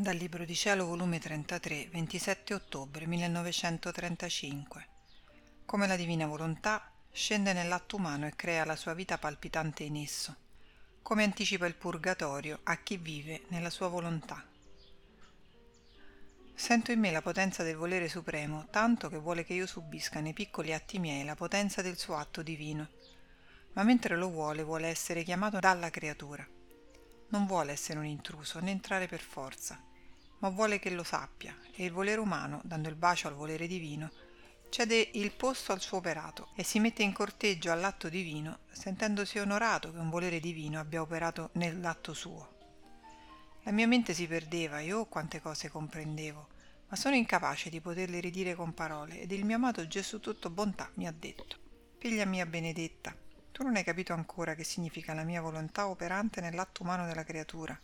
Dal Libro di Cielo, volume 33, 27 ottobre 1935. Come la divina volontà scende nell'atto umano e crea la sua vita palpitante in esso, come anticipa il purgatorio a chi vive nella sua volontà. Sento in me la potenza del volere supremo, tanto che vuole che io subisca nei piccoli atti miei la potenza del suo atto divino, ma mentre lo vuole vuole essere chiamato dalla creatura. Non vuole essere un intruso né entrare per forza ma vuole che lo sappia e il volere umano, dando il bacio al volere divino, cede il posto al suo operato e si mette in corteggio all'atto divino, sentendosi onorato che un volere divino abbia operato nell'atto suo. La mia mente si perdeva e oh quante cose comprendevo, ma sono incapace di poterle ridire con parole ed il mio amato Gesù tutto bontà mi ha detto, figlia mia benedetta, tu non hai capito ancora che significa la mia volontà operante nell'atto umano della creatura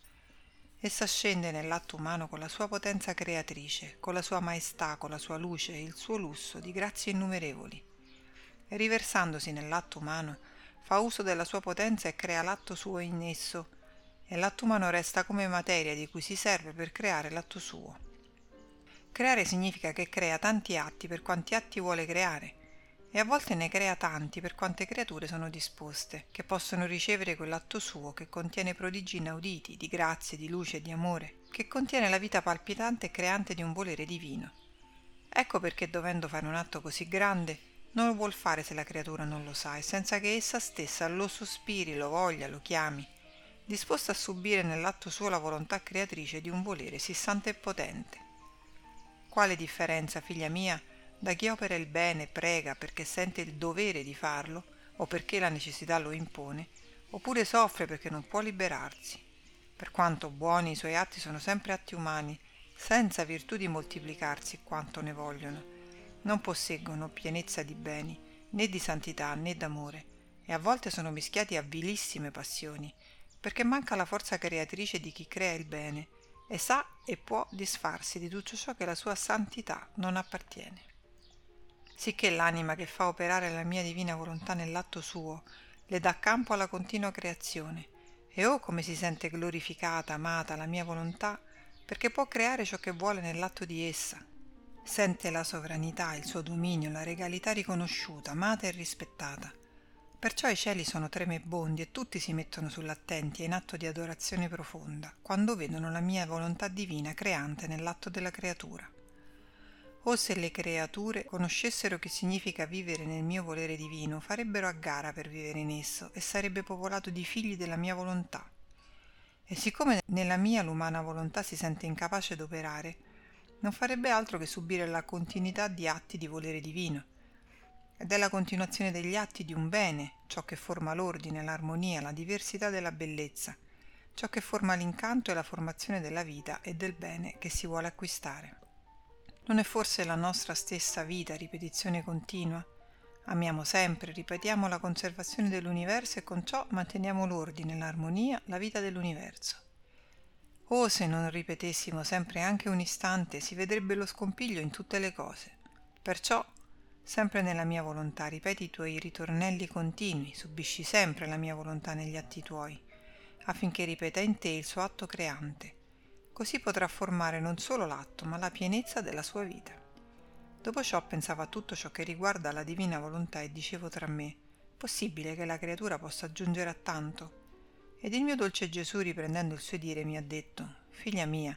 Essa scende nell'atto umano con la sua potenza creatrice, con la sua maestà, con la sua luce e il suo lusso di grazie innumerevoli. E riversandosi nell'atto umano, fa uso della sua potenza e crea l'atto suo in esso, e l'atto umano resta come materia di cui si serve per creare l'atto suo. Creare significa che crea tanti atti per quanti atti vuole creare, e a volte ne crea tanti per quante creature sono disposte, che possono ricevere quell'atto suo che contiene prodigi inauditi, di grazie, di luce e di amore, che contiene la vita palpitante e creante di un volere divino. Ecco perché dovendo fare un atto così grande, non lo vuol fare se la creatura non lo sa e senza che essa stessa lo sospiri, lo voglia, lo chiami, disposta a subire nell'atto suo la volontà creatrice di un volere sì santo e potente. Quale differenza, figlia mia, da chi opera il bene prega perché sente il dovere di farlo o perché la necessità lo impone, oppure soffre perché non può liberarsi. Per quanto buoni i suoi atti sono sempre atti umani, senza virtù di moltiplicarsi quanto ne vogliono. Non posseggono pienezza di beni, né di santità né d'amore, e a volte sono mischiati a vilissime passioni, perché manca la forza creatrice di chi crea il bene, e sa e può disfarsi di tutto ciò che la sua santità non appartiene sicché l'anima che fa operare la mia divina volontà nell'atto suo le dà campo alla continua creazione e oh come si sente glorificata, amata la mia volontà, perché può creare ciò che vuole nell'atto di essa. Sente la sovranità, il suo dominio, la regalità riconosciuta, amata e rispettata. Perciò i cieli sono tremebondi e tutti si mettono sull'attenti e in atto di adorazione profonda, quando vedono la mia volontà divina creante nell'atto della creatura o se le creature conoscessero che significa vivere nel mio volere divino, farebbero a gara per vivere in esso e sarebbe popolato di figli della mia volontà. E siccome nella mia l'umana volontà si sente incapace d'operare, non farebbe altro che subire la continuità di atti di volere divino. Ed è la continuazione degli atti di un bene, ciò che forma l'ordine, l'armonia, la diversità della bellezza, ciò che forma l'incanto e la formazione della vita e del bene che si vuole acquistare. Non è forse la nostra stessa vita ripetizione continua? Amiamo sempre, ripetiamo la conservazione dell'universo e con ciò manteniamo l'ordine, l'armonia, la vita dell'universo. Oh, se non ripetessimo sempre anche un istante, si vedrebbe lo scompiglio in tutte le cose. Perciò, sempre nella mia volontà, ripeti i tuoi ritornelli continui, subisci sempre la mia volontà negli atti tuoi, affinché ripeta in te il suo atto creante Così potrà formare non solo l'atto, ma la pienezza della sua vita. Dopo ciò pensavo a tutto ciò che riguarda la divina volontà e dicevo tra me, possibile che la creatura possa giungere a tanto? Ed il mio dolce Gesù, riprendendo il suo dire, mi ha detto, figlia mia,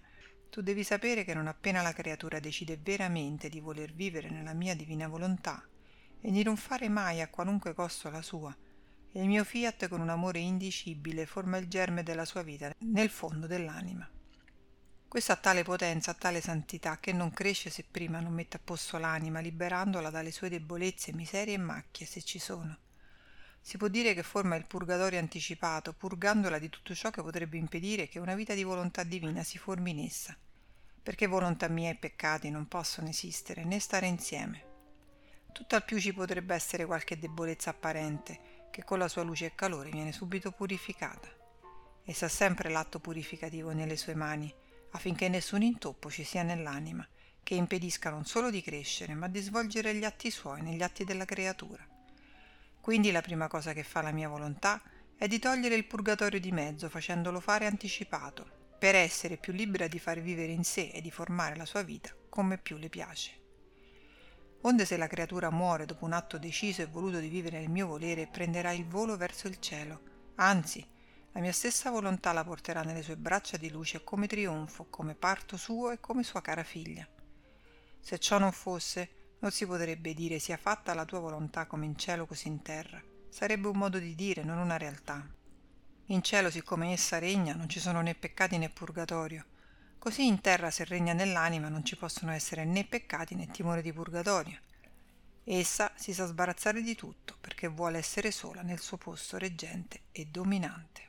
tu devi sapere che non appena la creatura decide veramente di voler vivere nella mia divina volontà e di non fare mai a qualunque costo la sua, il mio fiat con un amore indicibile forma il germe della sua vita nel fondo dell'anima. Questo ha tale potenza, ha tale santità, che non cresce se prima non mette a posto l'anima, liberandola dalle sue debolezze, miserie e macchie, se ci sono. Si può dire che forma il purgatorio anticipato, purgandola di tutto ciò che potrebbe impedire che una vita di volontà divina si formi in essa, perché volontà mia e peccati non possono esistere né stare insieme. Tutt'al più ci potrebbe essere qualche debolezza apparente, che con la sua luce e calore viene subito purificata. Essa ha sempre l'atto purificativo nelle sue mani, affinché nessun intoppo ci sia nell'anima, che impedisca non solo di crescere, ma di svolgere gli atti suoi negli atti della creatura. Quindi la prima cosa che fa la mia volontà è di togliere il purgatorio di mezzo, facendolo fare anticipato. per essere più libera di far vivere in sé e di formare la sua vita come più le piace. Onde se la creatura muore dopo un atto deciso e voluto di vivere nel mio volere, prenderà il volo verso il cielo, anzi, la mia stessa volontà la porterà nelle sue braccia di luce come trionfo, come parto suo e come sua cara figlia. Se ciò non fosse, non si potrebbe dire sia fatta la tua volontà come in cielo così in terra. Sarebbe un modo di dire, non una realtà. In cielo, siccome essa regna, non ci sono né peccati né purgatorio. Così in terra, se regna nell'anima, non ci possono essere né peccati né timore di purgatorio. Essa si sa sbarazzare di tutto perché vuole essere sola nel suo posto reggente e dominante.